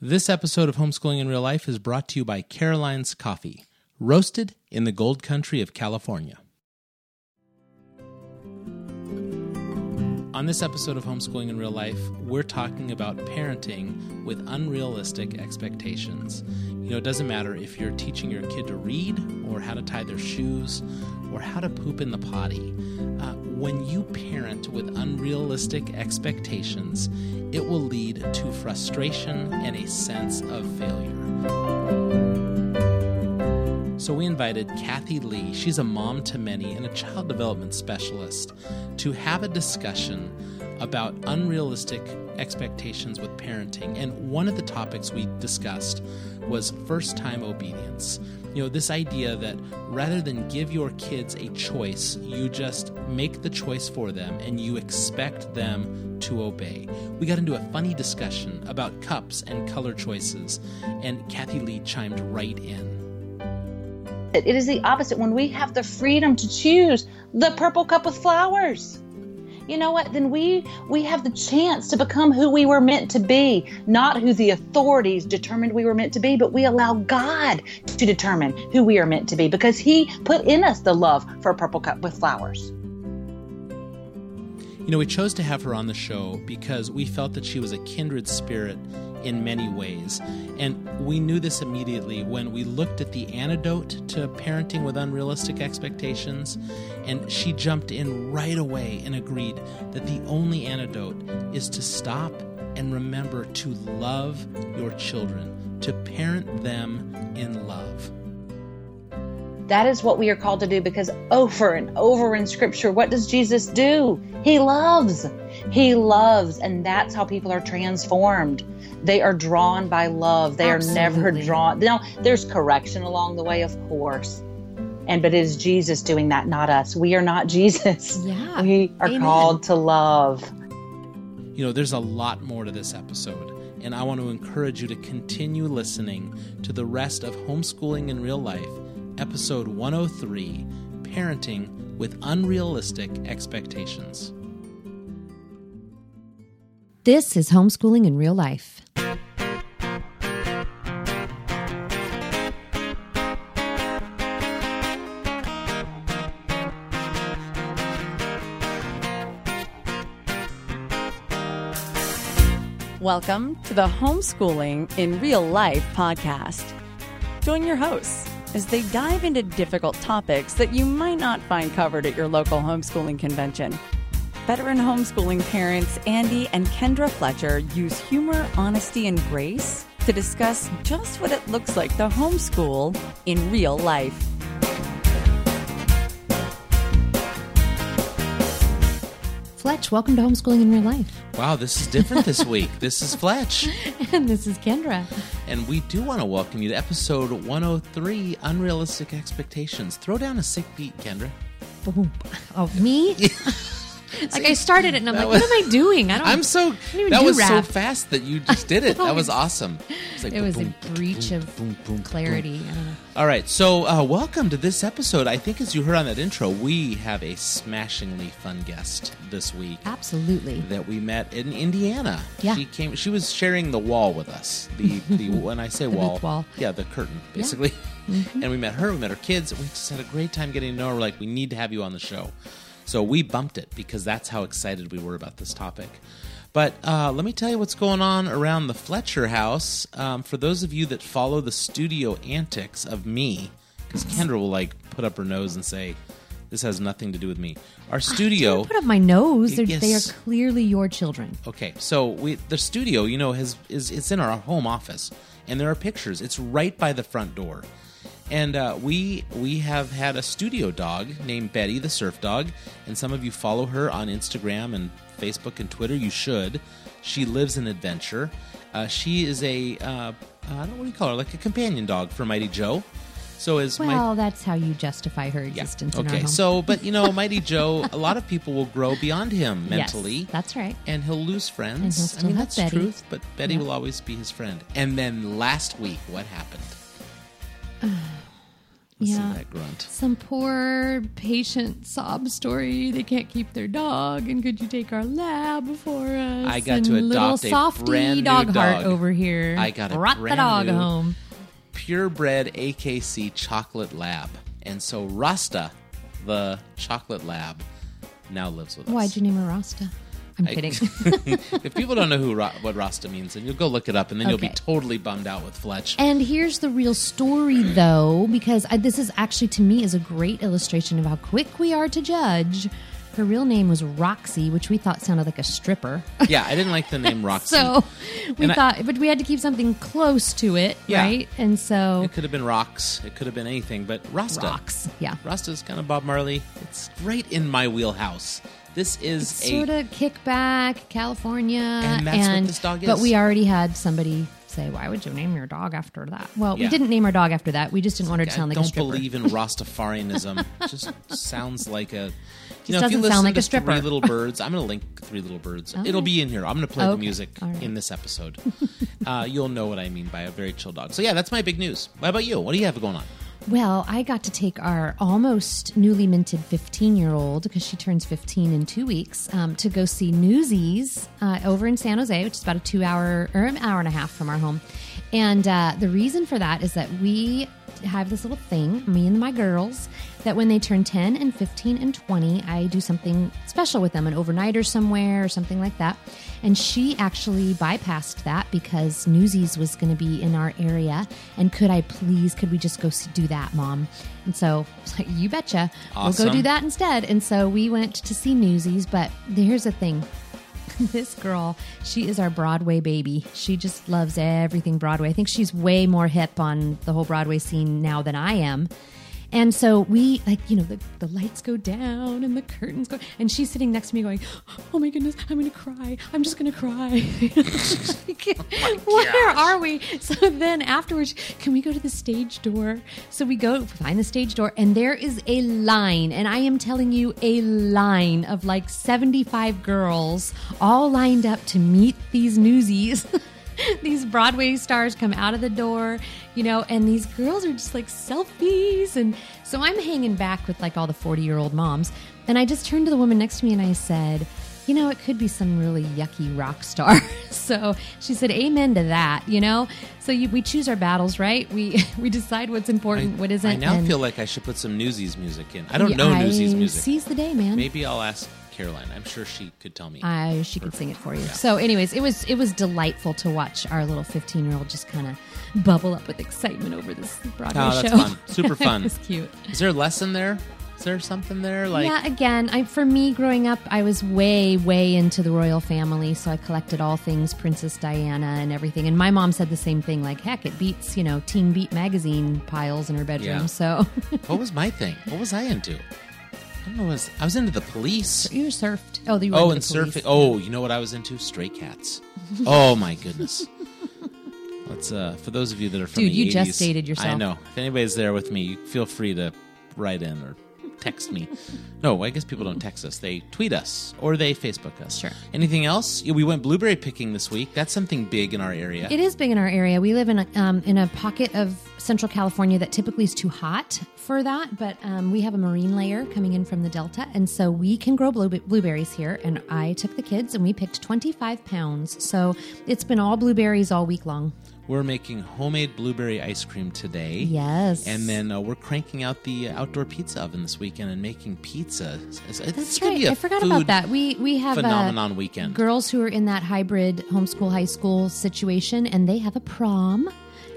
This episode of Homeschooling in Real Life is brought to you by Caroline's Coffee, roasted in the gold country of California. On this episode of Homeschooling in Real Life, we're talking about parenting with unrealistic expectations. You know, it doesn't matter if you're teaching your kid to read, or how to tie their shoes, or how to poop in the potty. Uh, when you parent with unrealistic expectations, it will lead to frustration and a sense of failure. So we invited Kathy Lee, she's a mom to many and a child development specialist, to have a discussion about unrealistic expectations with parenting. And one of the topics we discussed was first time obedience. You know, this idea that rather than give your kids a choice, you just make the choice for them and you expect them to obey. We got into a funny discussion about cups and color choices, and Kathy Lee chimed right in. It is the opposite. When we have the freedom to choose the purple cup with flowers, you know what? Then we we have the chance to become who we were meant to be, not who the authorities determined we were meant to be, but we allow God to determine who we are meant to be because He put in us the love for a purple cup with flowers. You know, we chose to have her on the show because we felt that she was a kindred spirit in many ways. And we knew this immediately when we looked at the antidote to parenting with unrealistic expectations. And she jumped in right away and agreed that the only antidote is to stop and remember to love your children, to parent them in love. That is what we are called to do because over and over in Scripture, what does Jesus do? He loves. He loves. And that's how people are transformed. They are drawn by love. They Absolutely. are never drawn. Now, there's correction along the way, of course. And but it is Jesus doing that, not us. We are not Jesus. Yeah. We are Amen. called to love. You know, there's a lot more to this episode and I want to encourage you to continue listening to the rest of Homeschooling in Real Life episode 103 Parenting with Unrealistic Expectations. This is Homeschooling in Real Life. Welcome to the Homeschooling in Real Life podcast. Join your hosts as they dive into difficult topics that you might not find covered at your local homeschooling convention. Veteran homeschooling parents Andy and Kendra Fletcher use humor, honesty, and grace to discuss just what it looks like to homeschool in real life. Fletch, welcome to Homeschooling in Real Life. Wow, this is different this week. this is Fletch. and this is Kendra. And we do want to welcome you to episode 103 Unrealistic Expectations. Throw down a sick beat, Kendra. Oh, me? like I started it and I'm like, was, what am I doing? I don't. I'm so. That was rap. so fast that you just did it. that was awesome. It was, like, it was boom, a breach boom, of boom, boom, clarity. All right, so uh, welcome to this episode. I think as you heard on that intro, we have a smashingly fun guest this week. Absolutely. That we met in Indiana. Yeah. She came. She was sharing the wall with us. The the when I say wall, wall, yeah, the curtain basically. Yeah. Mm-hmm. And we met her. We met her kids. We just had a great time getting to know her. We're like, we need to have you on the show. So we bumped it because that's how excited we were about this topic. But uh, let me tell you what's going on around the Fletcher house. Um, for those of you that follow the studio antics of me, because Kendra will like put up her nose and say, "This has nothing to do with me." Our studio. put up my nose. Yes. They are clearly your children. Okay, so we the studio, you know, has is it's in our home office, and there are pictures. It's right by the front door. And uh, we we have had a studio dog named Betty the Surf Dog, and some of you follow her on Instagram and Facebook and Twitter. You should. She lives an adventure. Uh, she is a uh, I don't know what do you call her, like a companion dog for Mighty Joe. So as well, my, that's how you justify her existence. Yeah. Okay, so but you know, Mighty Joe, a lot of people will grow beyond him mentally. Yes, that's right, and he'll lose friends. And he'll I mean, that's Betty. truth. But Betty will always be his friend. And then last week, what happened? Yeah. that grunt. Some poor patient sob story. They can't keep their dog, and could you take our lab for us? I got And to little adopt a softy brand new dog heart over here. I got a brought the dog new- home. Purebred AKC chocolate lab. And so Rasta, the chocolate lab, now lives with us. Why'd you name her Rasta? I'm I- kidding. if people don't know who what Rasta means, then you'll go look it up, and then you'll be totally bummed out with Fletch. And here's the real story, though, because I, this is actually to me is a great illustration of how quick we are to judge. Her real name was Roxy, which we thought sounded like a stripper. yeah, I didn't like the name Roxy. so we And I- thought, but we had to keep something close to it, Yeah. right? And so it could have been Rocks. It could have been anything, but Rasta. rocks, yeah. Rasta's kind of Bob Marley. It's right in my wheelhouse. This is Sort a of kickback, California, And that's what this dog But we already had somebody say, "Why would you name your dog after that?" Well, Yeah. we didn't name our dog after that. We just didn't want her to I sound like don't a stripper. believe in Rastafarianism. Just sounds like a. You know, if you listen sound like to a stripper. Three Little Birds, I'm going to link Three Little Birds. It'll be in here. I'm going to play the music right. in this episode. uh, you'll know what I mean by a very chill dog. So yeah, that's my big news. What about you? What do you have going on? Well, I got to take our almost newly minted 15 year old, because she turns 15 in two weeks, um, to go see Newsies uh, over in San Jose, which is about a two hour or an hour and a half from our home. And uh, the reason for that is that we have this little thing, me and my girls, that when they turn 10 and 15 and 20, I do something special with them, an overnighter somewhere or something like that. And she actually bypassed that because Newsies was going to be in our area. And could I please, could we just go do that, mom? And so I was like, you betcha. We'll go do that instead. And so we went to see Newsies. But here's the thing this girl, she is our Broadway baby. She just loves everything Broadway. I think she's way more hip on the whole Broadway scene now than I am. And so we, like, you know, the, the lights go down and the curtains go, and she's sitting next to me going, Oh my goodness, I'm going to cry. I'm just going to cry. Oh Where are we? So then afterwards, can we go to the stage door? So we go find the stage door, and there is a line, and I am telling you, a line of like 75 girls all lined up to meet these newsies. these Broadway stars come out of the door, you know, and these girls are just like selfies. And so I'm hanging back with like all the 40 year old moms. And I just turned to the woman next to me and I said, you know, it could be some really yucky rock star. so she said, "Amen to that." You know, so you, we choose our battles, right? We we decide what's important, what isn't. I now feel like I should put some Newsies music in. I don't know I Newsies music. Seize the day, man. Maybe I'll ask Caroline. I'm sure she could tell me. I she could sing it for you. So, anyways, it was it was delightful to watch our little fifteen year old just kind of bubble up with excitement over this Broadway Oh, that's show. fun. Super fun. it was cute. Is there a lesson there? Is there something there? Like, yeah, again, I for me growing up, I was way way into the royal family, so I collected all things Princess Diana and everything. And my mom said the same thing. Like, heck, it beats you know Teen Beat magazine piles in her bedroom. Yeah. So what was my thing? What was I into? I don't know. what Was I was into the police? you surfed. Oh, you were Oh, and surfing. Oh, you know what I was into? Stray cats. oh my goodness. Let's uh for those of you that are from Dude, the you just dated yourself. I know. If anybody's there with me, feel free to write in or text me. No, I guess people don't text us. They tweet us or they Facebook us. Sure. Anything else? Yeah, we went blueberry picking this week. That's something big in our area. It is big in our area. We live in a um, in a pocket of Central California that typically is too hot for that, but um, we have a marine layer coming in from the delta, and so we can grow blue- blueberries here. And I took the kids and we picked twenty five pounds. So it's been all blueberries all week long. We're making homemade blueberry ice cream today. Yes. And then uh, we're cranking out the uh, outdoor pizza oven this weekend and making pizza. It's, it's That's right. be a I forgot about that. We we have uh, phenomenon weekend. girls who are in that hybrid homeschool high school situation, and they have a prom,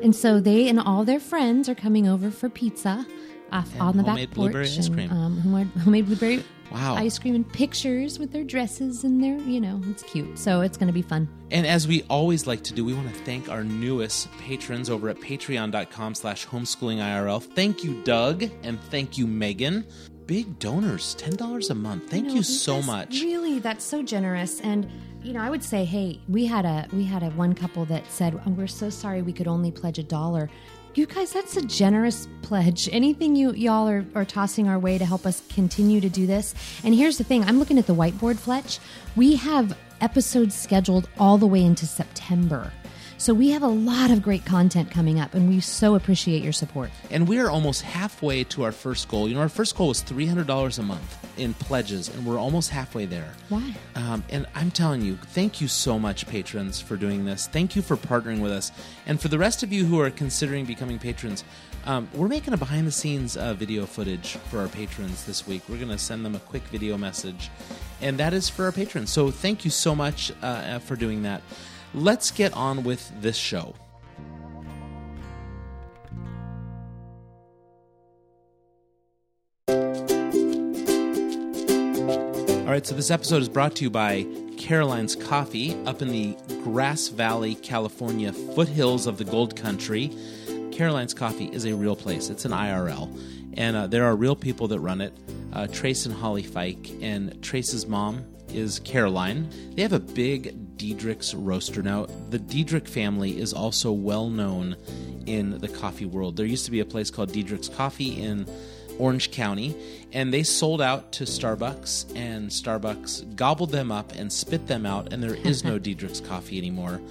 and so they and all their friends are coming over for pizza. Off And on the back homemade porch, blueberry ice and, cream. um, homemade- homemade blueberry Wow. ice cream and pictures with their dresses and their, you know, it's cute. So it's going to be fun. And as we always like to do, we want to thank our newest patrons over at patreon.com slash homeschoolingirl. Thank you, Doug, and thank you, Megan. Big donors, $10 a month. Thank know, you so much. Really, that's so generous. And you know, I would say, hey, we had a we had a one couple that said, oh, "We're so sorry we could only pledge a dollar." You guys, that's a generous pledge. Anything you y'all are, are tossing our way to help us continue to do this. And here's the thing: I'm looking at the whiteboard, Fletch. We have episodes scheduled all the way into September. So we have a lot of great content coming up, and we so appreciate your support. And we are almost halfway to our first goal. You know, our first goal was $300 a month in pledges, and we're almost halfway there. Why? Um, and I'm telling you, thank you so much, patrons, for doing this. Thank you for partnering with us. And for the rest of you who are considering becoming patrons, um, we're making a behind the scenes uh, video footage for our patrons this week. We're going to send them a quick video message, and that is for our patrons. So thank you so much uh, for doing that. Let's get on with this show. All right, so this episode is brought to you by Caroline's Coffee up in the Grass Valley, California foothills of the Gold Country. Caroline's Coffee is a real place, it's an IRL, and uh, there are real people that run it. Uh, Trace and Holly Fike, and Trace's mom is Caroline. They have a big Diedrich's roaster. Now, the Diedrich family is also well known in the coffee world. There used to be a place called Diedrich's Coffee in Orange County, and they sold out to Starbucks, and Starbucks gobbled them up and spit them out, and there is no Diedrich's Coffee anymore.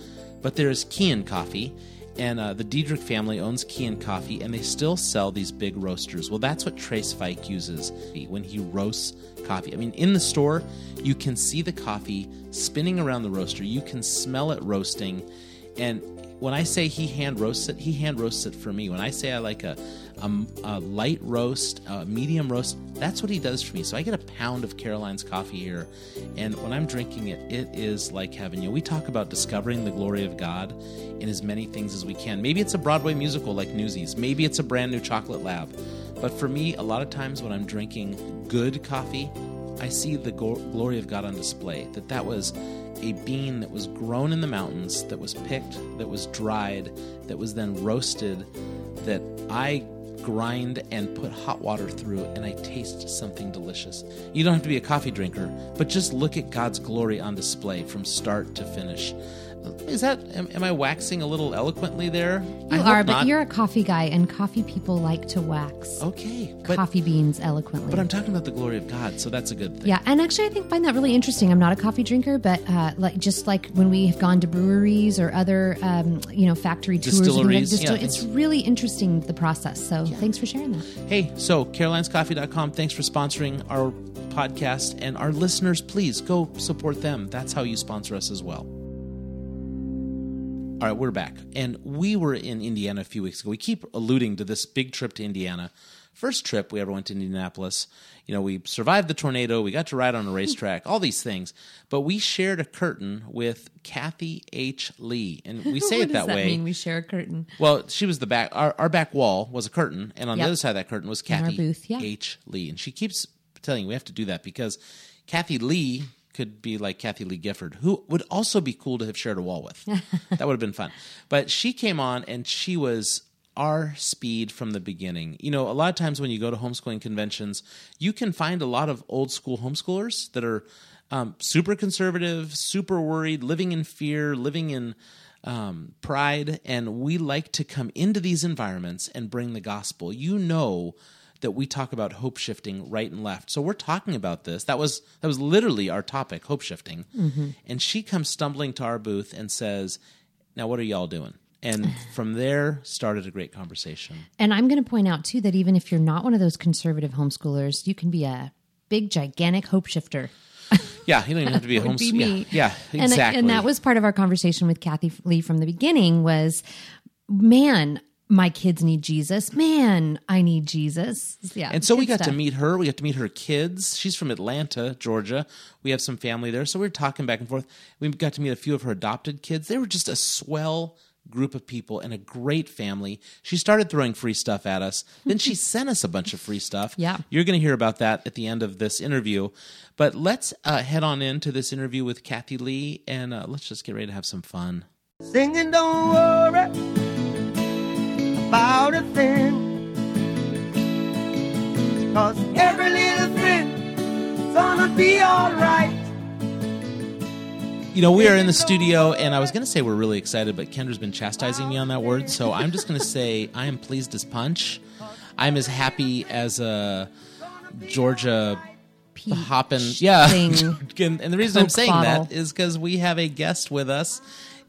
But there is Kean Coffee, and uh, the Diedrich family owns Kean Coffee, and they still sell these big roasters. Well, that's what Trace Fike uses when he roasts coffee. I mean, in the store, you can see the coffee spinning around the roaster, you can smell it roasting, and when I say he hand roasts it, he hand roasts it for me. When I say I like a, a, a, light roast, a medium roast, that's what he does for me. So I get a pound of Caroline's coffee here, and when I'm drinking it, it is like heaven. You know, we talk about discovering the glory of God in as many things as we can. Maybe it's a Broadway musical like Newsies. Maybe it's a brand new chocolate lab. But for me, a lot of times when I'm drinking good coffee, I see the glory of God on display. That that was a bean that was grown in the mountains, that was picked, that was dried, that was then roasted, that I grind and put hot water through and I taste something delicious. You don't have to be a coffee drinker, but just look at God's glory on display from start to finish. Is that am, am, I waxing a little eloquently there? You are, but not. you're a coffee guy, and coffee people like to wax. Okay, coffee beans eloquently. But I'm talking about the glory of God, so that's a good thing. Yeah, and actually, I think find that really interesting. I'm not a coffee drinker, but uh, like just like when we have gone to breweries or other, um, you know, factory tours, distilleries, distil- yeah, it's really interesting the process. So yeah. thanks for sharing that. Hey, so Caroline'sCoffee.com. Thanks for sponsoring our podcast, and our listeners, please go support them. That's how you sponsor us as well. All right, we're back. And we were in Indiana a few weeks ago. We keep alluding to this big trip to Indiana. First trip we ever went to Indianapolis. You know, we survived the tornado, we got to ride on a racetrack, all these things. But we shared a curtain with Kathy H. Lee. And we say it that, that way. Mean we share a curtain. Well, she was the back our, our back wall was a curtain, and on yep. the other side of that curtain was Kathy booth, yeah. H. Lee. And she keeps telling we have to do that because Kathy Lee could be like Kathy Lee Gifford, who would also be cool to have shared a wall with. that would have been fun. But she came on and she was our speed from the beginning. You know, a lot of times when you go to homeschooling conventions, you can find a lot of old school homeschoolers that are um, super conservative, super worried, living in fear, living in um, pride. And we like to come into these environments and bring the gospel. You know, that we talk about hope shifting right and left. So we're talking about this. That was that was literally our topic, hope shifting. Mm-hmm. And she comes stumbling to our booth and says, "Now what are y'all doing?" And from there started a great conversation. And I'm going to point out too that even if you're not one of those conservative homeschoolers, you can be a big gigantic hope shifter. Yeah, you don't even have to be a homeschooler. Yeah, yeah, exactly. And, and that was part of our conversation with Kathy Lee from the beginning was man, my kids need Jesus. Man, I need Jesus. Yeah. And so we got stuff. to meet her. We got to meet her kids. She's from Atlanta, Georgia. We have some family there. So we were talking back and forth. We got to meet a few of her adopted kids. They were just a swell group of people and a great family. She started throwing free stuff at us. Then she sent us a bunch of free stuff. Yeah. You're going to hear about that at the end of this interview. But let's uh, head on into this interview with Kathy Lee and uh, let's just get ready to have some fun. Singing, don't worry about a thing. Cause every little thing's gonna be alright. You know, we are in the studio, and I was going to say we're really excited, but Kendra's been chastising me on that word, so I'm just going to say I am pleased as punch. I'm as happy as a Georgia hopping. Yeah. and, and the reason Coke I'm saying bottle. that is because we have a guest with us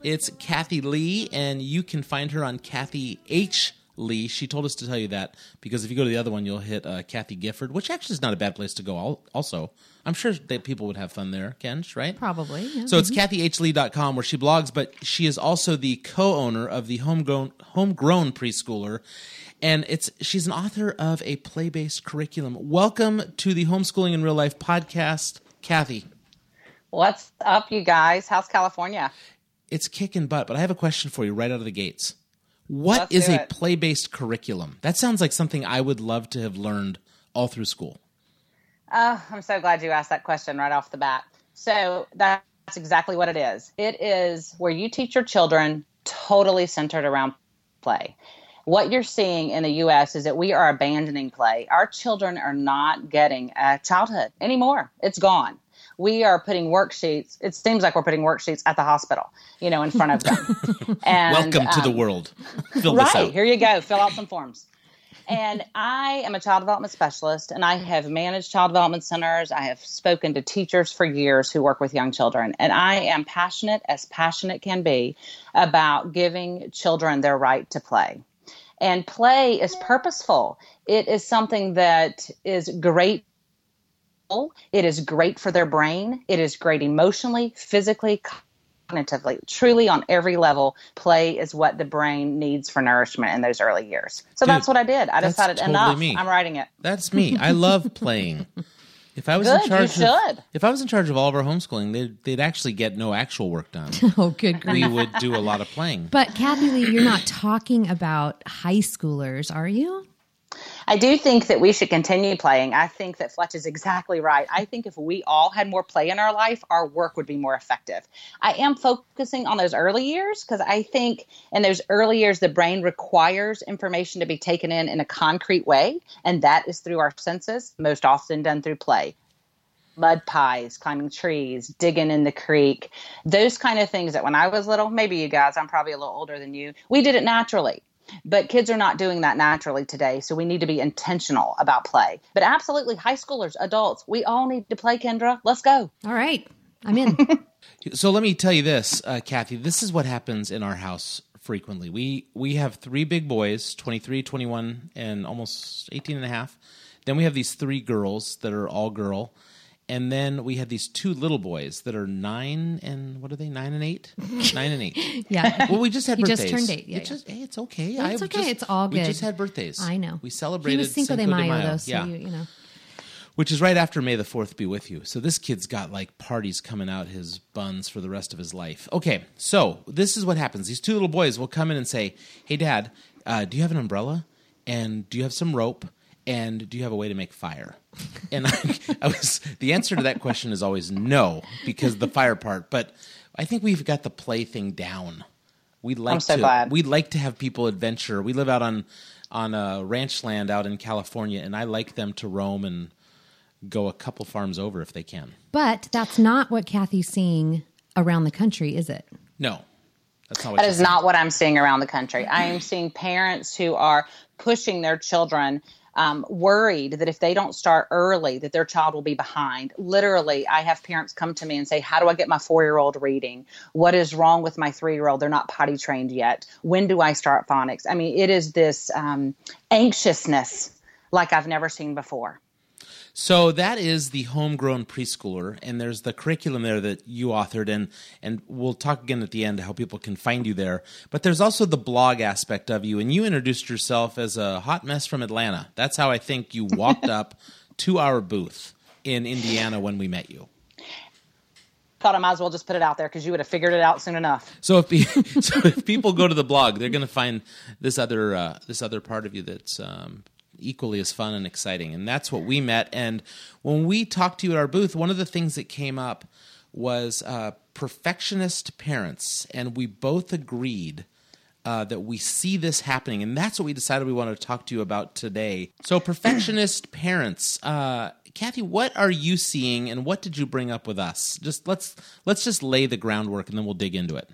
It's Kathy Lee, and you can find her on Kathy H. Lee. She told us to tell you that because if you go to the other one, you'll hit uh, Kathy Gifford, which actually is not a bad place to go. Also, I'm sure that people would have fun there, Kenj, right? Probably. Yeah. So it's kathyhlee.com where she blogs, but she is also the co-owner of the homegrown homegrown preschooler, and it's she's an author of a play-based curriculum. Welcome to the Homeschooling in Real Life podcast, Kathy. What's up, you guys? How's California? It's kicking butt, but I have a question for you right out of the gates. What Let's is a play-based curriculum? That sounds like something I would love to have learned all through school. Oh, I'm so glad you asked that question right off the bat. So that's exactly what it is. It is where you teach your children totally centered around play. What you're seeing in the US is that we are abandoning play. Our children are not getting a childhood anymore. It's gone. We are putting worksheets. It seems like we're putting worksheets at the hospital, you know, in front of them. And, Welcome to the um, world. Fill this right here you go fill out some forms and i am a child development specialist and i have managed child development centers i have spoken to teachers for years who work with young children and i am passionate as passionate can be about giving children their right to play and play is purposeful it is something that is great it is great for their brain it is great emotionally physically cognitively truly on every level play is what the brain needs for nourishment in those early years so Dude, that's what i did i decided totally enough me. i'm writing it That's me. I love playing. If I was Good, in you charge, of, should. if I was in charge of all of our homeschooling, they'd, they'd actually get no actual work done. oh, good we grief. would do a lot of playing. But Kathy Lee, you're not talking about high schoolers, are you? I do think that we should continue playing. I think that Fletch is exactly right. I think if we all had more play in our life, our work would be more effective. I am focusing on those early years because I think in those early years, the brain requires information to be taken in in a concrete way, and that is through our senses, most often done through play. Mud pies, climbing trees, digging in the creek, those kind of things that when I was little, maybe you guys, I'm probably a little older than you, we did it naturally. But kids are not doing that naturally today, so we need to be intentional about play. But absolutely, high schoolers, adults, we all need to play, Kendra. Let's go. All right. I'm in. So let me tell you this, uh, Kathy. This is what happens in our house frequently. We we have three big boys, 23, 21, and almost 18 and a half. Then we have these three girls that are all girl. And then we have these two little boys that are nine and what are they? Nine and eight? nine and eight. Yeah. Well, we just had He just turned eight, yeah, It just- hey, it's okay. It's I've okay. just- It's all good. We just had birthdays. I know. We He celebrated was Cinco de Mayo, though, so yeah you, you know. which is right after May the 4th be with you. So this kid's got like parties coming out his buns for the rest of his life. Okay, so this is what happens. These two little boys will come in and say, Hey, dad, uh, do you have an umbrella? And do you have some rope? And do you have a way to make fire? And I, I was the answer to that question is always no because the fire part. But I think we've got the play thing down. We like I'm so to glad. we like to have people adventure. We live out on on a ranch land out in California, and I like them to roam and go a couple farms over if they can. But that's not what Kathy's seeing around the country, is it? No, that's not what That she is said. not what I'm seeing around the country. I am seeing parents who are pushing their children. Um, worried that if they don't start early that their child will be behind. Literally i have parents come to me and say how do i get my four year old reading? What is wrong with my three year old they're not potty trained yet. When do i start phonics? I mean it is this um, anxiousness like i've never seen before So that is the homegrown preschooler, and there's the curriculum there that you authored, and and we'll talk again at the end how people can find you there. But there's also the blog aspect of you, and you introduced yourself as a hot mess from Atlanta. That's how I think you walked up to our booth in Indiana when we met you. thought i might as well just put it out there because you would have figured it out soon enough So if so if people go to the blog, they're going to find this other uh, this other part of you that's um, equally as fun and exciting, and that's what we met. And when we talked to you at our booth, one of the things that came up was uh, perfectionist parents, and we both agreed. Uh, that we see this happening, and that's what we decided we wanted to talk to you about today. So, perfectionist parents, uh, Kathy, what are you seeing, and what did you bring up with us? Just let's let's just lay the groundwork, and then we'll dig into it.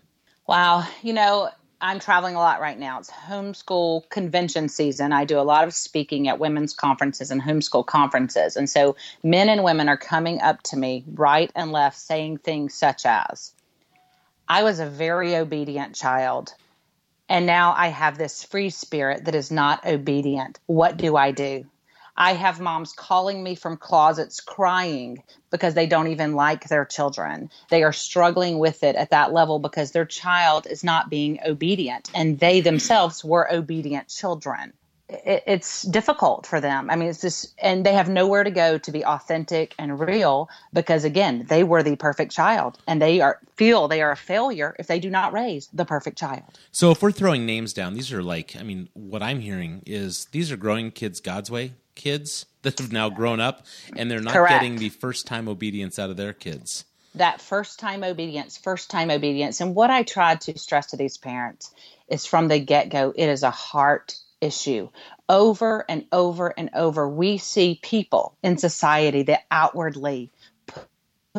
Wow. You know, I'm traveling a lot right now. It's homeschool convention season. I do a lot of speaking at women's conferences and homeschool conferences. And so men and women are coming up to me right and left saying things such as, I was a very obedient child. And now I have this free spirit that is not obedient. What do I do? I have moms calling me from closets crying because they don't even like their children. They are struggling with it at that level because their child is not being obedient and they themselves were obedient children it's difficult for them. I mean, it's just, and they have nowhere to go to be authentic and real because, again, they were the perfect child, and they are feel they are a failure if they do not raise the perfect child. So, if we're throwing names down, these are like, I mean, what I'm hearing is these are growing kids God's way kids that have now grown up, and they're not Correct. getting the first time obedience out of their kids. That first time obedience, first time obedience, and what I tried to stress to these parents is from the get go, it is a heart issue. Over and over and over, we see people in society that outwardly put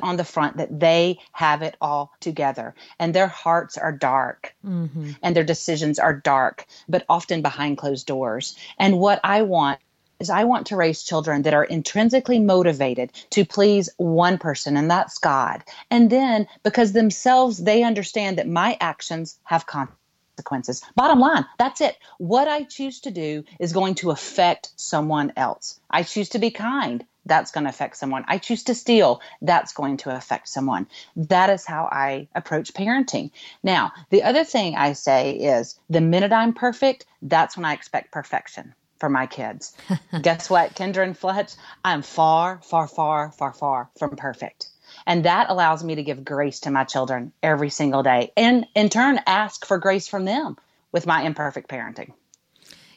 on the front that they have it all together and their hearts are dark mm-hmm. and their decisions are dark, but often behind closed doors. And what I want is I want to raise children that are intrinsically motivated to please one person, and that's God. And then because themselves, they understand that my actions have consequences. Bottom line, that's it. What I choose to do is going to affect someone else. I choose to be kind. That's going to affect someone. I choose to steal. That's going to affect someone. That is how I approach parenting. Now, the other thing I say is the minute I'm perfect, that's when I expect perfection for my kids. Guess what, Kendra and Fletch? I'm far, far, far, far, far from perfect. And that allows me to give grace to my children every single day and in turn ask for grace from them with my imperfect parenting.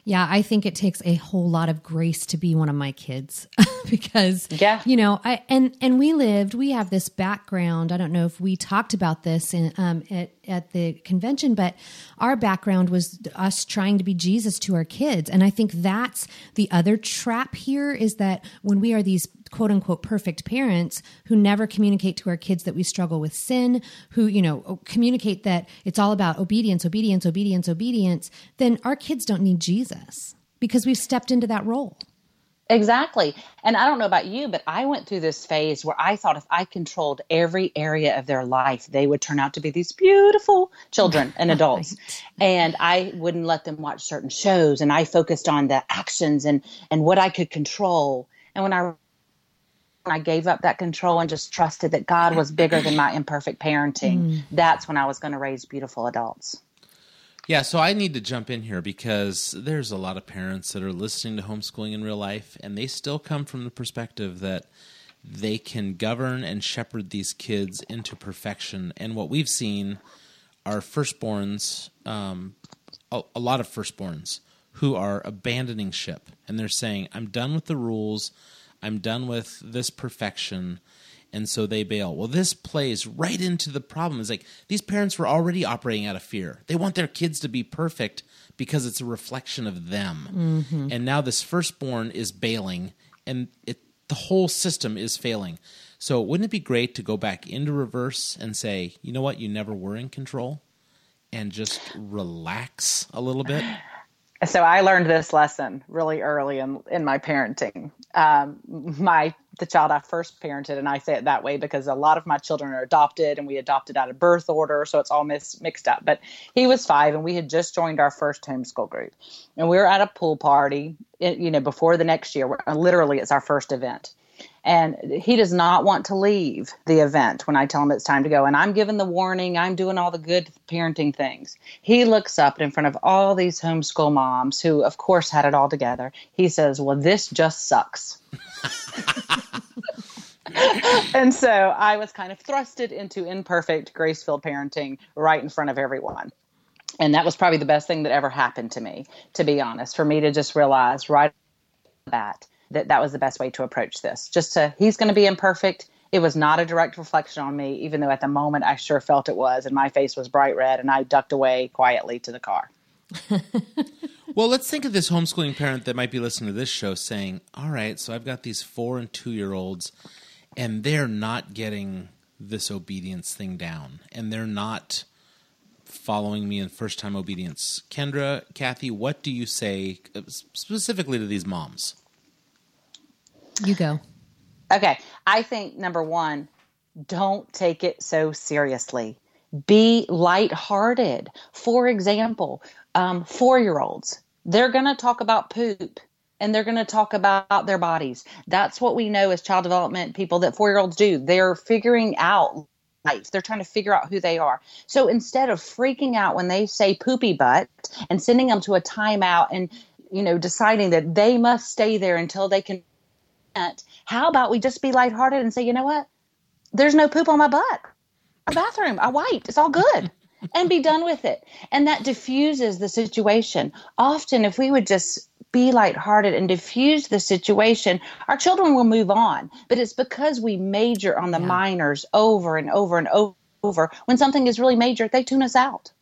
Yeah, I think it takes a whole lot of grace to be one of my kids because Yeah. you know, I and and we lived, we have this background. I don't know if we talked about this in um at at the convention, but our background was us trying to be Jesus to our kids. And I think that's the other trap here is that when we are these quote unquote perfect parents who never communicate to our kids that we struggle with sin, who, you know, communicate that it's all about obedience, obedience, obedience, obedience, then our kids don't need Jesus because we've stepped into that role. Exactly. And I don't know about you, but I went through this phase where I thought if I controlled every area of their life, they would turn out to be these beautiful children and adults. And I wouldn't let them watch certain shows and I focused on the actions and and what I could control. And when I I gave up that control and just trusted that God was bigger than my imperfect parenting, that's when I was going to raise beautiful adults. Yeah, so I need to jump in here because there's a lot of parents that are listening to homeschooling in real life, and they still come from the perspective that they can govern and shepherd these kids into perfection. And what we've seen are firstborns, um, a, a lot of firstborns who are abandoning ship, and they're saying, "I'm done with the rules. I'm done with this perfection." and so they bail. Well, this plays right into the problem. Is like these parents were already operating out of fear. They want their kids to be perfect because it's a reflection of them. Mm-hmm. And now this firstborn is bailing, and it the whole system is failing. So wouldn't it be great to go back into reverse and say, you know what, you never were in control, and just relax a little bit? So I learned this lesson really early in, in my parenting. Um, my the child I first parented, and I say it that way because a lot of my children are adopted, and we adopted out of birth order, so it's all mis- mixed up. But he was five, and we had just joined our first homeschool group, and we were at a pool party, you know, before the next year. Literally, it's our first event, and he does not want to leave the event when I tell him it's time to go. And I'm giving the warning, I'm doing all the good parenting things. He looks up in front of all these homeschool moms who, of course, had it all together. He says, Well, this just sucks. and so I was kind of thrusted into imperfect, grace filled parenting right in front of everyone. And that was probably the best thing that ever happened to me, to be honest, for me to just realize right bat that that was the best way to approach this. Just to, he's going to be imperfect. It was not a direct reflection on me, even though at the moment I sure felt it was, and my face was bright red, and I ducked away quietly to the car. Well, let's think of this homeschooling parent that might be listening to this show saying, All right, so I've got these four and two year olds, and they're not getting this obedience thing down, and they're not following me in first time obedience. Kendra, Kathy, what do you say uh, specifically to these moms? You go. Okay. I think number one, don't take it so seriously. be lighthearted. For example, um, four year olds, they're going to talk about poop and they're going to talk about their bodies. That's what we know as child development people that four year olds do. They're figuring out life, they're trying to figure out who they are. So instead of freaking out when they say poopy butt and sending them to a timeout and you know deciding that they must stay there until they can how about we just be lighthearted and say, you know what? There's no poop on my butt. My bathroom. I wiped. It's all good. and be done with it. And that diffuses the situation. Often, if we would just be lighthearted and diffuse the situation, our children will move on. But it's because we major on the yeah. minors over and over and over. When something is really major, they tune us out.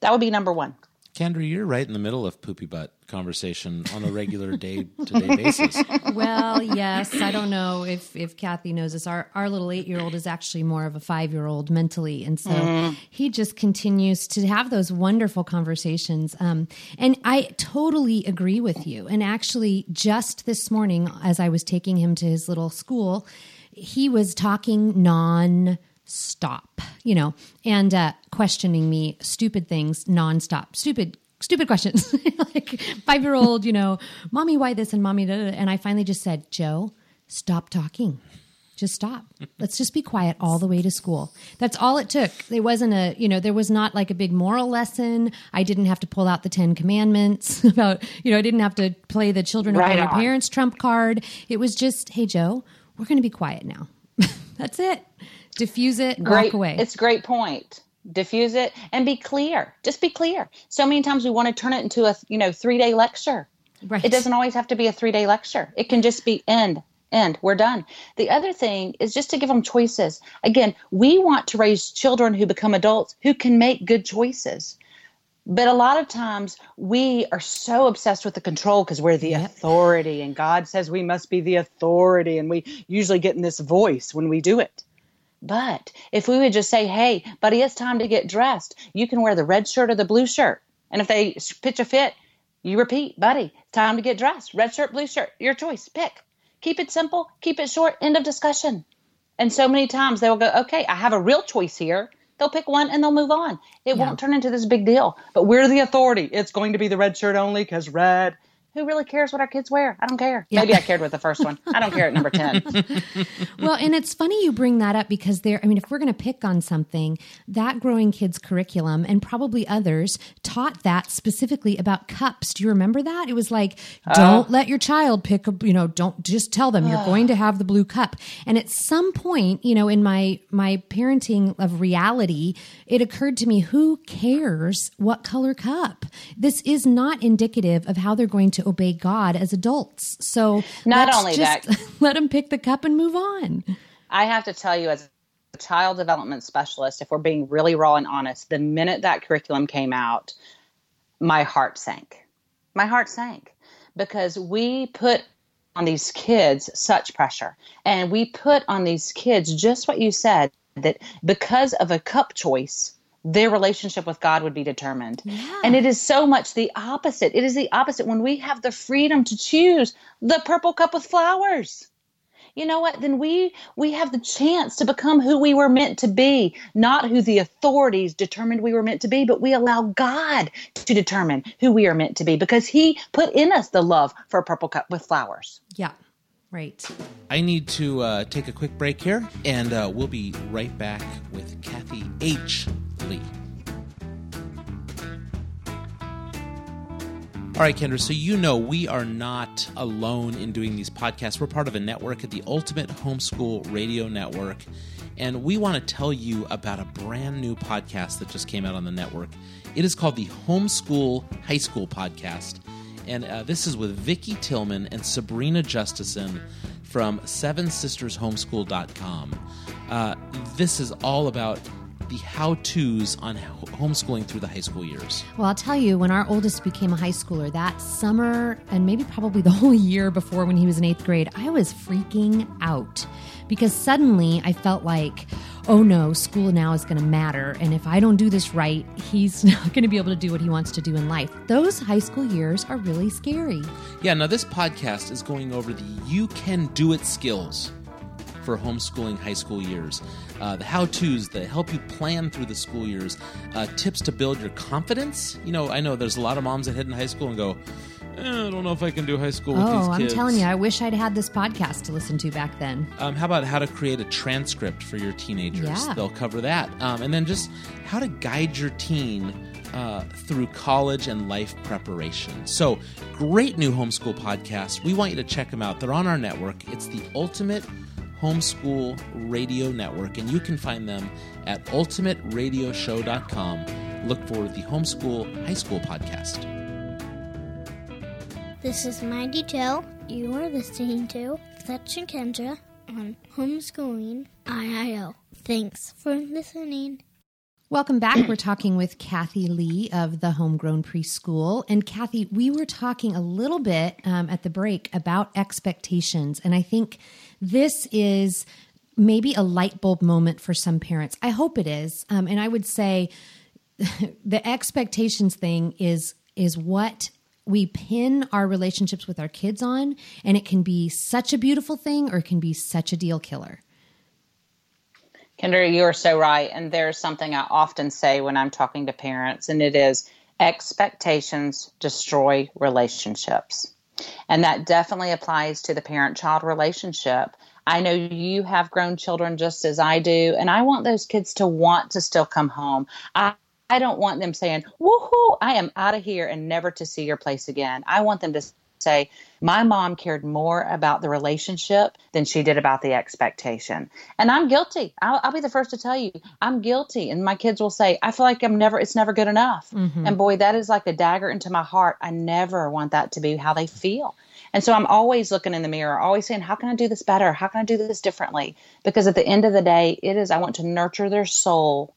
That would be number one. Kendra, you're right in the middle of poopy butt conversation on a regular day to day basis. Well, yes. I don't know if, if Kathy knows this. Our, our little eight year old is actually more of a five year old mentally. And so mm. he just continues to have those wonderful conversations. Um, and I totally agree with you. And actually, just this morning, as I was taking him to his little school, he was talking non stop, you know, and uh, questioning me stupid things nonstop, stupid stupid questions. Like five year old you know mommy why this and mommy da, da, da. and i finally just said joe stop talking. Just stop. Let's just be quiet all the way to school. That's all it took. It wasn't a you know there was not like a big moral lesson. I didn't have to pull out the 10 commandments about you know i didn't have to play the children right of your parents trump card. It was just hey joe we're going to be quiet now. That's it diffuse it great, walk away. it's a great point. Diffuse it and be clear. Just be clear. So many times we want to turn it into a you know three day lecture right. it doesn't always have to be a three day lecture. It can just be end end. We're done. The other thing is just to give them choices. Again we want to raise children who become adults who can make good choices. But a lot of times we are so obsessed with the control because we're the yep. authority and god says we must be the authority. And we usually get in this voice when we do it but if we would just say, hey, buddy, it's time to get dressed, you can wear the red shirt or the blue shirt. And if they pitch a fit, you repeat, buddy, time to get dressed. Red shirt, blue shirt, your choice, pick. Keep it simple, keep it short, end of discussion. And so many times they will go, okay, I have a real choice here. They'll pick one and they'll move on. It yeah. won't turn into this big deal. But we're the authority. It's going to be the red shirt only because red who really cares what our kids wear? I don't care. Yeah. Maybe I cared with the first one. I don't care at number 10. well, and it's funny you bring that up because there, I mean, if we're going to pick on something, that growing kids curriculum and probably others taught that specifically about cups. Do you remember that? It was like, uh, don't let your child pick a, you know, don't just tell them you're going to have the blue cup. And at some point, you know, in my, my parenting of reality, it occurred to me, who cares what color cup? This is not indicative of how they're going to to obey God as adults. So not only that, let them pick the cup and move on. I have to tell you, as a child development specialist, if we're being really raw and honest, the minute that curriculum came out, my heart sank. My heart sank because we put on these kids such pressure. And we put on these kids just what you said that because of a cup choice, their relationship with God would be determined. Yeah. And it is so much the opposite. It is the opposite when we have the freedom to choose the purple cup with flowers. You know what? Then we we have the chance to become who we were meant to be, not who the authorities determined we were meant to be, but we allow God to determine who we are meant to be because he put in us the love for a purple cup with flowers. Yeah. Right. I need to uh, take a quick break here, and uh, we'll be right back with Kathy H. All right, Kendra, so you know we are not alone in doing these podcasts. We're part of a network at the Ultimate Homeschool Radio Network, and we want to tell you about a brand new podcast that just came out on the network. It is called the Homeschool High School Podcast, and uh, this is with Vicki Tillman and Sabrina Justison from SevenSistersHomeschool.com. Uh, this is all about the how to's on homeschooling through the high school years? Well, I'll tell you, when our oldest became a high schooler that summer, and maybe probably the whole year before when he was in eighth grade, I was freaking out because suddenly I felt like, oh no, school now is going to matter. And if I don't do this right, he's not going to be able to do what he wants to do in life. Those high school years are really scary. Yeah, now this podcast is going over the you can do it skills for homeschooling high school years. Uh, the how to's that help you plan through the school years, uh, tips to build your confidence. You know, I know there's a lot of moms that head in high school and go, eh, I don't know if I can do high school with these Oh, I'm kids. telling you, I wish I'd had this podcast to listen to back then. Um, how about how to create a transcript for your teenagers? Yeah. They'll cover that. Um, and then just how to guide your teen uh, through college and life preparation. So, great new homeschool podcast. We want you to check them out. They're on our network. It's the Ultimate Homeschool Radio Network, and you can find them at ultimateradioshow.com. Look for the Homeschool High School podcast. This is Maggie Joe. You are listening to Fletch and Kendra on Homeschooling IRL. Thanks for listening. Welcome back. We're talking with Kathy Lee of the Homegrown Preschool. And Kathy, we were talking a little bit um, at the break about expectations. And I think this is maybe a light bulb moment for some parents. I hope it is. Um, and I would say the expectations thing is is what we pin our relationships with our kids on and it can be such a beautiful thing or it can be such a deal killer Kendra, you are so right. And there's something I often say when I'm talking to parents, and it is expectations destroy relationships. And that definitely applies to the parent child relationship. I know you have grown children just as I do, and I want those kids to want to still come home. I I don't want them saying, woohoo, I am out of here and never to see your place again. I want them to say, my mom cared more about the relationship than she did about the expectation. And I'm guilty. I'll, I'll be the first to tell you, I'm guilty. And my kids will say, I feel like I'm never, it's never good enough. Mm-hmm. And boy, that is like a dagger into my heart. I never want that to be how they feel. And so I'm always looking in the mirror, always saying, how can I do this better? How can I do this differently? Because at the end of the day, it is, I want to nurture their soul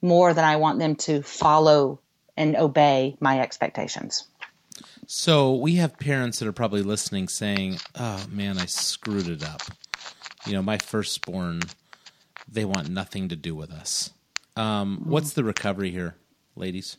more than I want them to follow and obey my expectations. So we have parents that are probably listening saying, "Oh man, I screwed it up." You know, my firstborn, they want nothing to do with us. Um, what's the recovery here, ladies?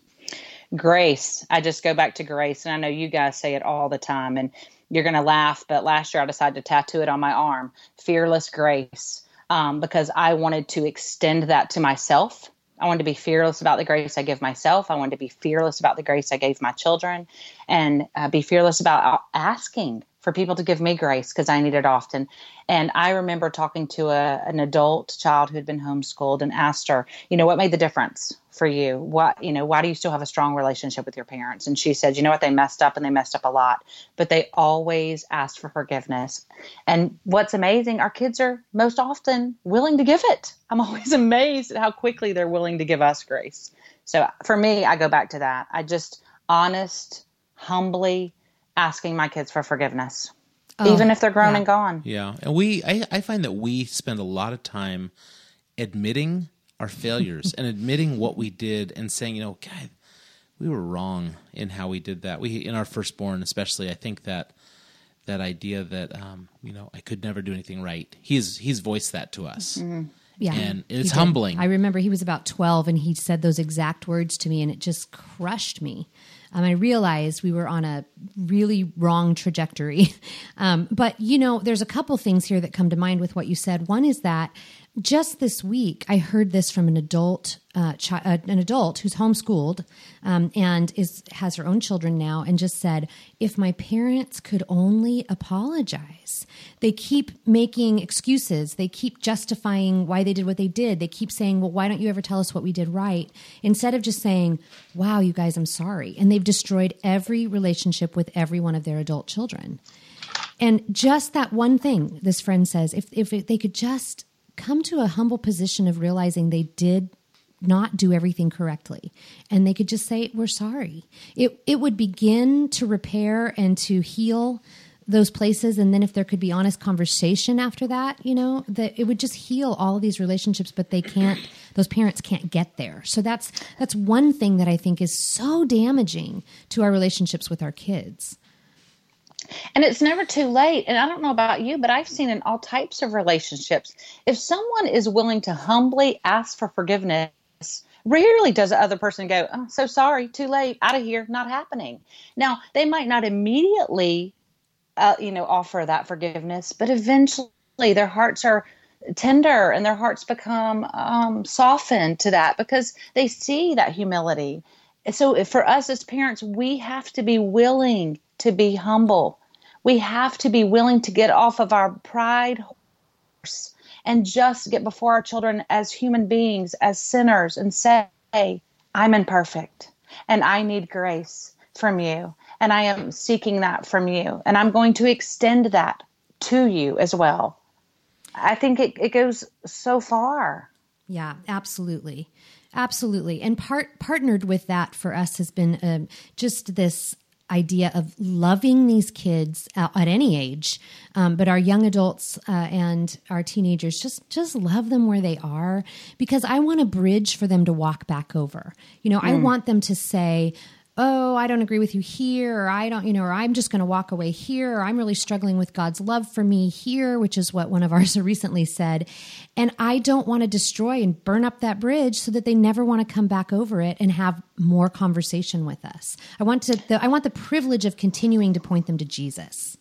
Grace. I just go back to grace. And I know you guys say it all the time, and you're going to laugh. But last year I decided to tattoo it on my arm fearless grace um, because I wanted to extend that to myself. I wanted to be fearless about the grace I give myself. I wanted to be fearless about the grace I gave my children and uh, be fearless about asking for people to give me grace because I need it often. And I remember talking to a, an adult child who had been homeschooled and asked her, you know, what made the difference for you? What, you know, why do you still have a strong relationship with your parents? And she said, you know what, they messed up and they messed up a lot, but they always asked for forgiveness. And what's amazing, our kids are most often willing to give it. I'm always amazed at how quickly they're willing to give us grace. So for me, I go back to that. I just honest, humbly asking my kids for forgiveness, even if they're grown yeah. and gone. Yeah, and we, I, I find that we spend a lot of time admitting our failures and admitting what we did and saying, you know, God, we were wrong in how we did that. We, in our firstborn, especially, I think that that idea that um, you know I could never do anything right. He's he's voiced that to us. Yeah. And it's humbling. I remember he was about 12 and he said those exact words to me and it just crushed me. Um, I realized we were on a really wrong trajectory. Um, but, you know, there's a couple things here that come to mind with what you said. One is that just this week, I heard this from an adult, uh, chi- uh, an adult who's homeschooled um, and is has her own children now, and just said, "If my parents could only apologize." They keep making excuses. They keep justifying why they did what they did. They keep saying, "Well, why don't you ever tell us what we did right?" Instead of just saying, "Wow, you guys, I'm sorry," and they've destroyed every relationship with every one of their adult children. And just that one thing, this friend says, if if they could just come to a humble position of realizing they did not do everything correctly. And they could just say we're sorry. It it would begin to repair and to heal those places. And then if there could be honest conversation after that you know that it would just heal all of these relationships but they can't those parents can't get there. So that's that's one thing that i think is so damaging to our relationships with our kids And it's never too late. And I don't know about you, but I've seen in all types of relationships, if someone is willing to humbly ask for forgiveness, rarely does the other person go, oh, so sorry, too late, out of here, not happening. Now, they might not immediately, uh, you know, offer that forgiveness, but eventually their hearts are tender and their hearts become um, softened to that because they see that humility. So for us as parents, we have to be willing to be humble. We have to be willing to get off of our pride horse and just get before our children as human beings, as sinners, and say, I'm imperfect and I need grace from you. And I am seeking that from you. And I'm going to extend that to you as well. I think it, it goes so far. Yeah, absolutely. Absolutely. And part partnered with that for us has been um, just this idea of loving these kids at, at any age, um, but our young adults uh, and our teenagers just just love them where they are because I want a bridge for them to walk back over. You know, mm. I want them to say, oh, I don't agree with you here, or I don't, you know, or I'm just going to walk away here, or I'm really struggling with God's love for me here, which is what one of ours recently said. And I don't want to destroy and burn up that bridge so that they never want to come back over it and have more conversation with us. I want to, the, I want the privilege of continuing to point them to Jesus.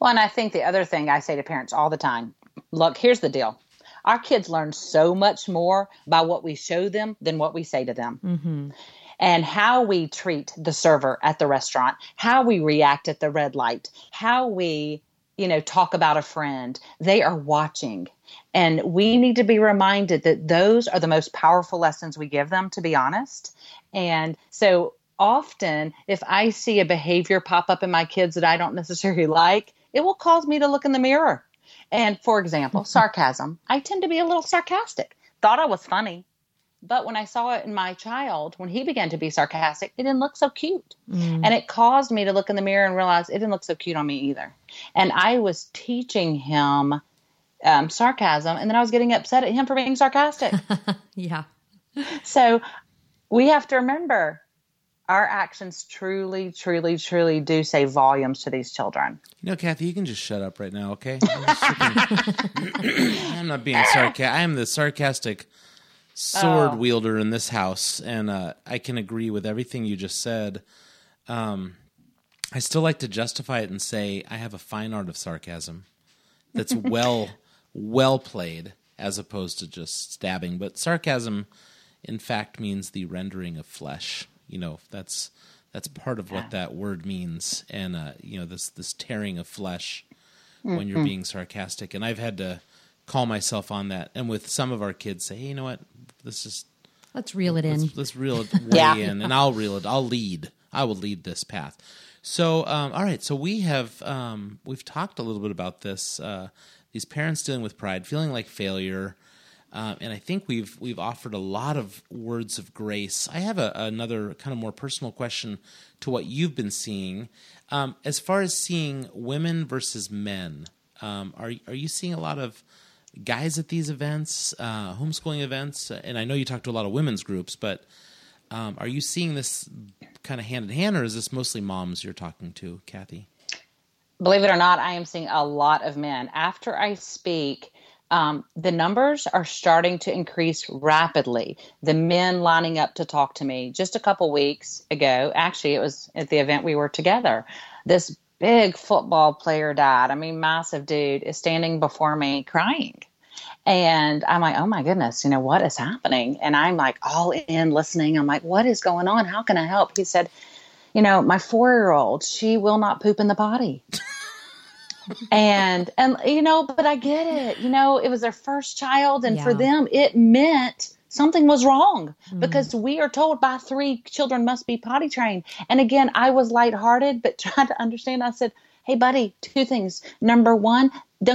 Well, and I think the other thing I say to parents all the time look, here's the deal. Our kids learn so much more by what we show them than what we say to them. Mm-hmm and how we treat the server at the restaurant, how we react at the red light, how we, you know, talk about a friend. They are watching. And we need to be reminded that those are the most powerful lessons we give them, to be honest. And so often, if I see a behavior pop up in my kids that I don't necessarily like, it will cause me to look in the mirror. And for example, sarcasm. I tend to be a little sarcastic. Thought I was funny. But when I saw it in my child, when he began to be sarcastic, it didn't look so cute. Mm. And it caused me to look in the mirror and realize it didn't look so cute on me either. And I was teaching him um, sarcasm, and then I was getting upset at him for being sarcastic. yeah. So we have to remember our actions truly, truly, truly do say volumes to these children. You know, Kathy, you can just shut up right now, okay? I'm, I'm not being sarcastic. I am the sarcastic sword oh. wielder in this house, and uh, I can agree with everything you just said. Um, I still like to justify it and say I have a fine art of sarcasm that's well well played as opposed to just stabbing. But sarcasm, in fact, means the rendering of flesh. You know, that's that's part of what that word means, and uh, you know this this tearing of flesh mm-hmm. when you're being sarcastic. And I've had to call myself on that, and with some of our kids, say, hey, you know what, let's just let's reel it let's, in. Let's reel it way yeah. in, and I'll reel it. I'll lead. I will lead this path. So, um, all right. So we have um, we've talked a little bit about this. Uh, these parents dealing with pride, feeling like failure, uh, and I think we've we've offered a lot of words of grace. I have a, another kind of more personal question to what you've been seeing, um, as far as seeing women versus men. Um, are are you seeing a lot of guys at these events, uh, homeschooling events? And I know you talk to a lot of women's groups, but um, are you seeing this kind of hand in hand, or is this mostly moms you're talking to, Kathy? Believe it or not, I am seeing a lot of men. After I speak, um, the numbers are starting to increase rapidly. The men lining up to talk to me just a couple weeks ago, actually, it was at the event we were together. This big football player died. I mean, massive dude is standing before me crying. And I'm like, oh my goodness, you know, what is happening? And I'm like all in listening. I'm like, what is going on? How can I help? He said, you know, my four year old, she will not poop in the potty. and, and, you know, but I get it. You know, it was their first child. And yeah. for them, it meant something was wrong mm. because we are told by three children must be potty trained. And again, I was lighthearted, but trying to understand, I said, Hey, buddy, two things. Number one,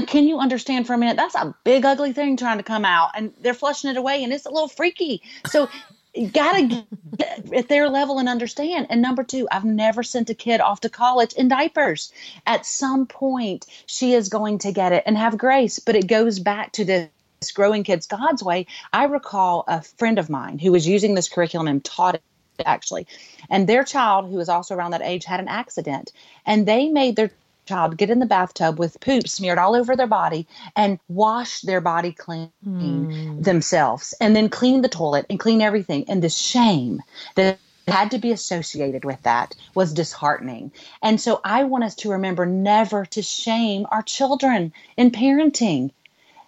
can you understand for a minute? That's a big, ugly thing trying to come out, and they're flushing it away, and it's a little freaky. So, you gotta get at their level and understand. And number two, I've never sent a kid off to college in diapers. At some point, she is going to get it and have grace, but it goes back to the growing kids God's way. I recall a friend of mine who was using this curriculum and taught it actually. And their child, who was also around that age, had an accident. And they made their child get in the bathtub with poop smeared all over their body and wash their body clean mm. themselves and then clean the toilet and clean everything. And the shame that had to be associated with that was disheartening. And so I want us to remember never to shame our children in parenting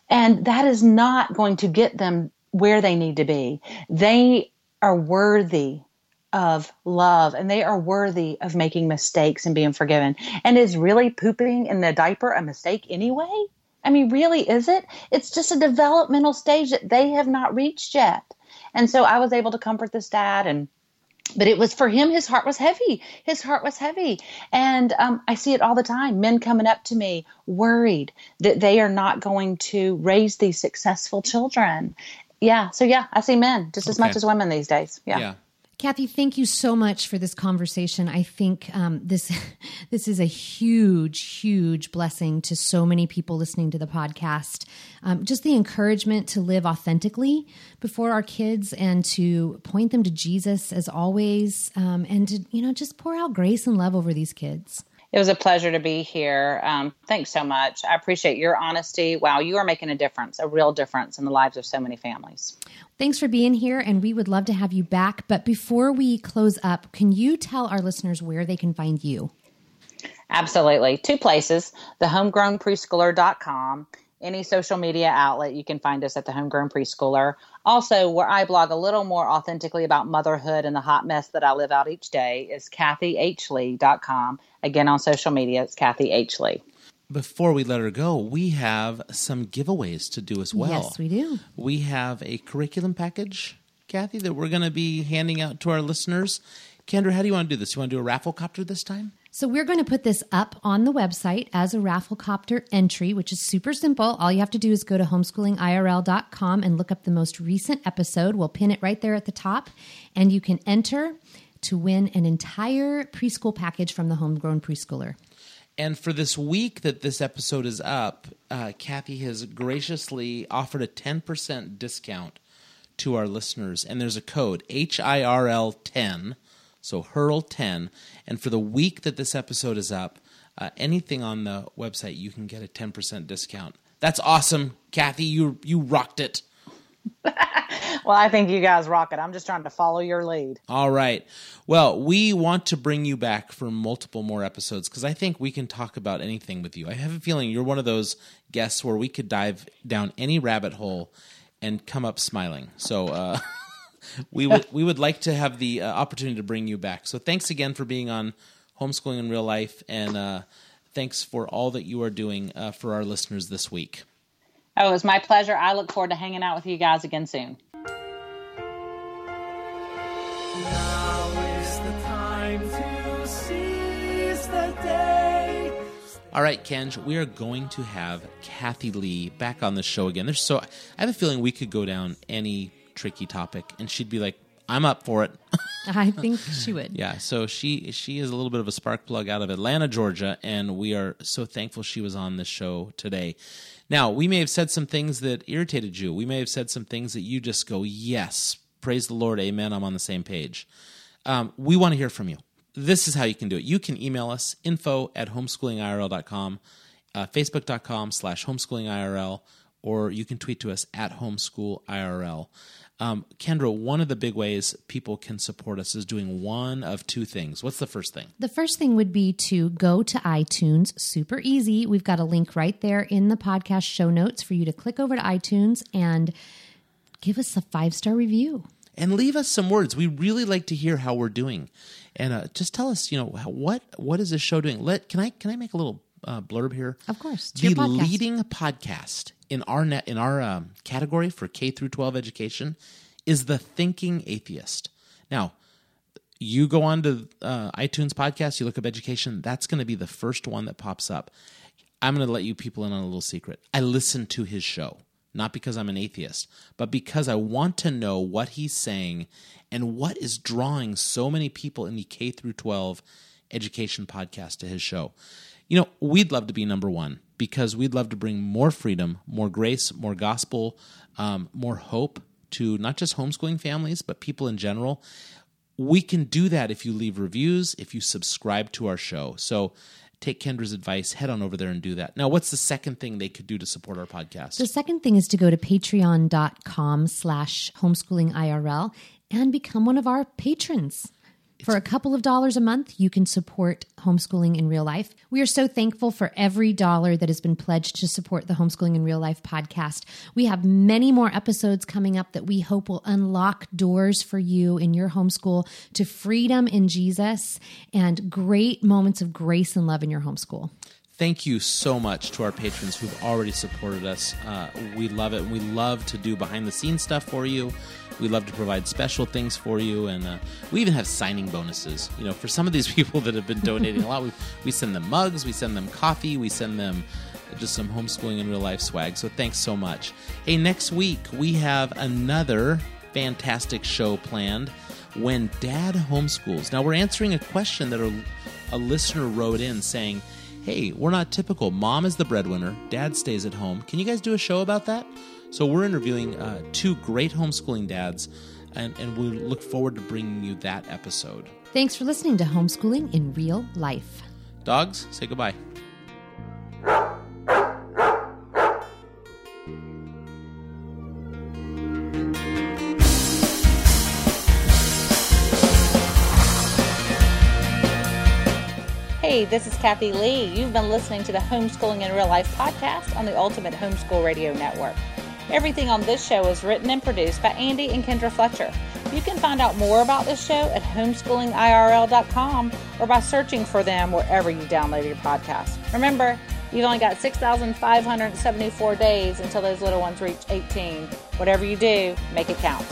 And that is not going to get them where they need to be. They are worthy of love and they are worthy of making mistakes and being forgiven. And is really pooping in the diaper a mistake anyway? I mean, really, is it? It's just a developmental stage that they have not reached yet. And so I was able to comfort this dad and but it was for him his heart was heavy. His heart was heavy. And um, i see it all the time. Men coming up to me worried that they are not going to raise these successful children. Yeah. So yeah i see men just as Okay. much as women these days. Yeah, Yeah. Kathy, thank you so much for this conversation. I think um, this this is a huge, huge blessing to so many people listening to the podcast. Um, just the encouragement to live authentically before our kids and to point them to Jesus as always, um, and to you know just pour out grace and love over these kids. It was a pleasure to be here um, thanks so much i appreciate your honesty wow you are making a difference a real difference in the lives of so many families Thanks for being here, and we would love to have you back. But before we close up, can you tell our listeners where they can find you? Absolutely. Two places the homegrownpreschooler.com. Any social media outlet, you can find us at the Homegrown Preschooler. Also, where I blog a little more authentically about motherhood and the hot mess that I live out each day is kathyhlee.com. Again, on social media, it's Kathy H. Lee. Before we let her go, we have some giveaways to do as well. Yes, we do. We have a curriculum package, Kathy, that we're going to be handing out to our listeners. Kendra, how do you want to do this? You want to do a Rafflecopter this time? So we're going to put this up on the website as a Rafflecopter entry, which is super simple. All you have to do is go to homeschoolingirl.com and look up the most recent episode. We'll pin it right there at the top, and you can enter to win an entire preschool package from the Homegrown Preschooler. And for this week that this episode is up, uh, Kathy has graciously offered a 10% discount to our listeners. And there's a code HIRL 10, so HURL 10. And for the week that this episode is up, uh, anything on the website, you can get a 10% discount. That's awesome, Kathy. You you rocked it. Well, I think you guys rock it. I'm just trying to follow your lead. All right. Well, we want to bring you back for multiple more episodes because I think we can talk about anything with you. I have a feeling you're one of those guests where we could dive down any rabbit hole and come up smiling. So uh, we would we would like to have the uh, opportunity to bring you back. So thanks again for being on homeschooling in real life, and uh, thanks for all that you are doing uh, for our listeners this week. Oh, it was my pleasure. I look forward to hanging out with you guys again soon. Now is the time to seize the day. All right, Kenj, we are going to have Kathy Lee back on the show again. There's so I have a feeling we could go down any tricky topic, and she'd be like, "I'm up for it." I think she would. yeah. So she she is a little bit of a spark plug out of Atlanta, Georgia, and we are so thankful she was on this show today. Now, we may have said some things that irritated you. We may have said some things that you just go, "Yes, praise the Lord, Amen." I'm on the same page. Um, we want to hear from you. This is how you can do it. You can email us info at homeschoolingirl.com, uh, facebook.com slash homeschoolingirl, or you can tweet to us at homeschoolirl. Um, Kendra, one of the big ways people can support us is doing one of two things. What's the first thing? The first thing would be to go to iTunes. Super easy. We've got a link right there in the podcast show notes for you to click over to iTunes and give us a five star review. and leave us some words. We really like to hear how we're doing, and uh, just tell us, you know, how, what what is this show doing? Let can I can I make a little uh, blurb here? Of course. The podcast. leading podcast in our net in our um, category for K through twelve education is the Thinking Atheist. Now, you go on to uh, iTunes podcast, you look up education, that's going to be the first one that pops up. I'm going to let you people in on a little secret. I listen to his show, not because I'm an atheist, but because I want to know what he's saying and what is drawing so many people in the K through 12 education podcast to his show. You know, we'd love to be number one because we'd love to bring more freedom, more grace, more gospel, um, more hope to not just homeschooling families, but people in general we can do that if you leave reviews, if you subscribe to our show. So take Kendra's advice, head on over there and do that. Now, what's the second thing they could do to support our podcast? The second thing is to go to patreon.com slash homeschooling IRL and become one of our patrons. For a couple of dollars a month, you can support homeschooling in real life. We are so thankful for every dollar that has been pledged to support the Homeschooling in Real Life podcast. We have many more episodes coming up that we hope will unlock doors for you in your homeschool to freedom in Jesus and great moments of grace and love in your homeschool. Thank you so much to our patrons who've already supported us. Uh, we love it. And we love to do behind the scenes stuff for you. We love to provide special things for you, and uh, we even have signing bonuses. You know, for some of these people that have been donating a lot, we, we send them mugs, we send them coffee, we send them just some homeschooling in real life swag. So thanks so much. Hey, next week we have another fantastic show planned when dad homeschools. Now we're answering a question that a, a listener wrote in saying, Hey, we're not typical. Mom is the breadwinner, dad stays at home. Can you guys do a show about that? So we're interviewing uh, two great homeschooling dads, and, and we look forward to bringing you that episode. Thanks for listening to Homeschooling in Real Life. Dogs, say goodbye. Hey, this is Kathy Lee. You've been listening to the Homeschooling in Real Life podcast on the Ultimate Homeschool Radio Network. Everything on this show is written and produced by Andy and Kendra Fletcher. You can find out more about this show at homeschoolingirl.com or by searching for them wherever you download your podcast. Remember, you've only got 6,574 days until those little ones reach 18. Whatever you do, make it count.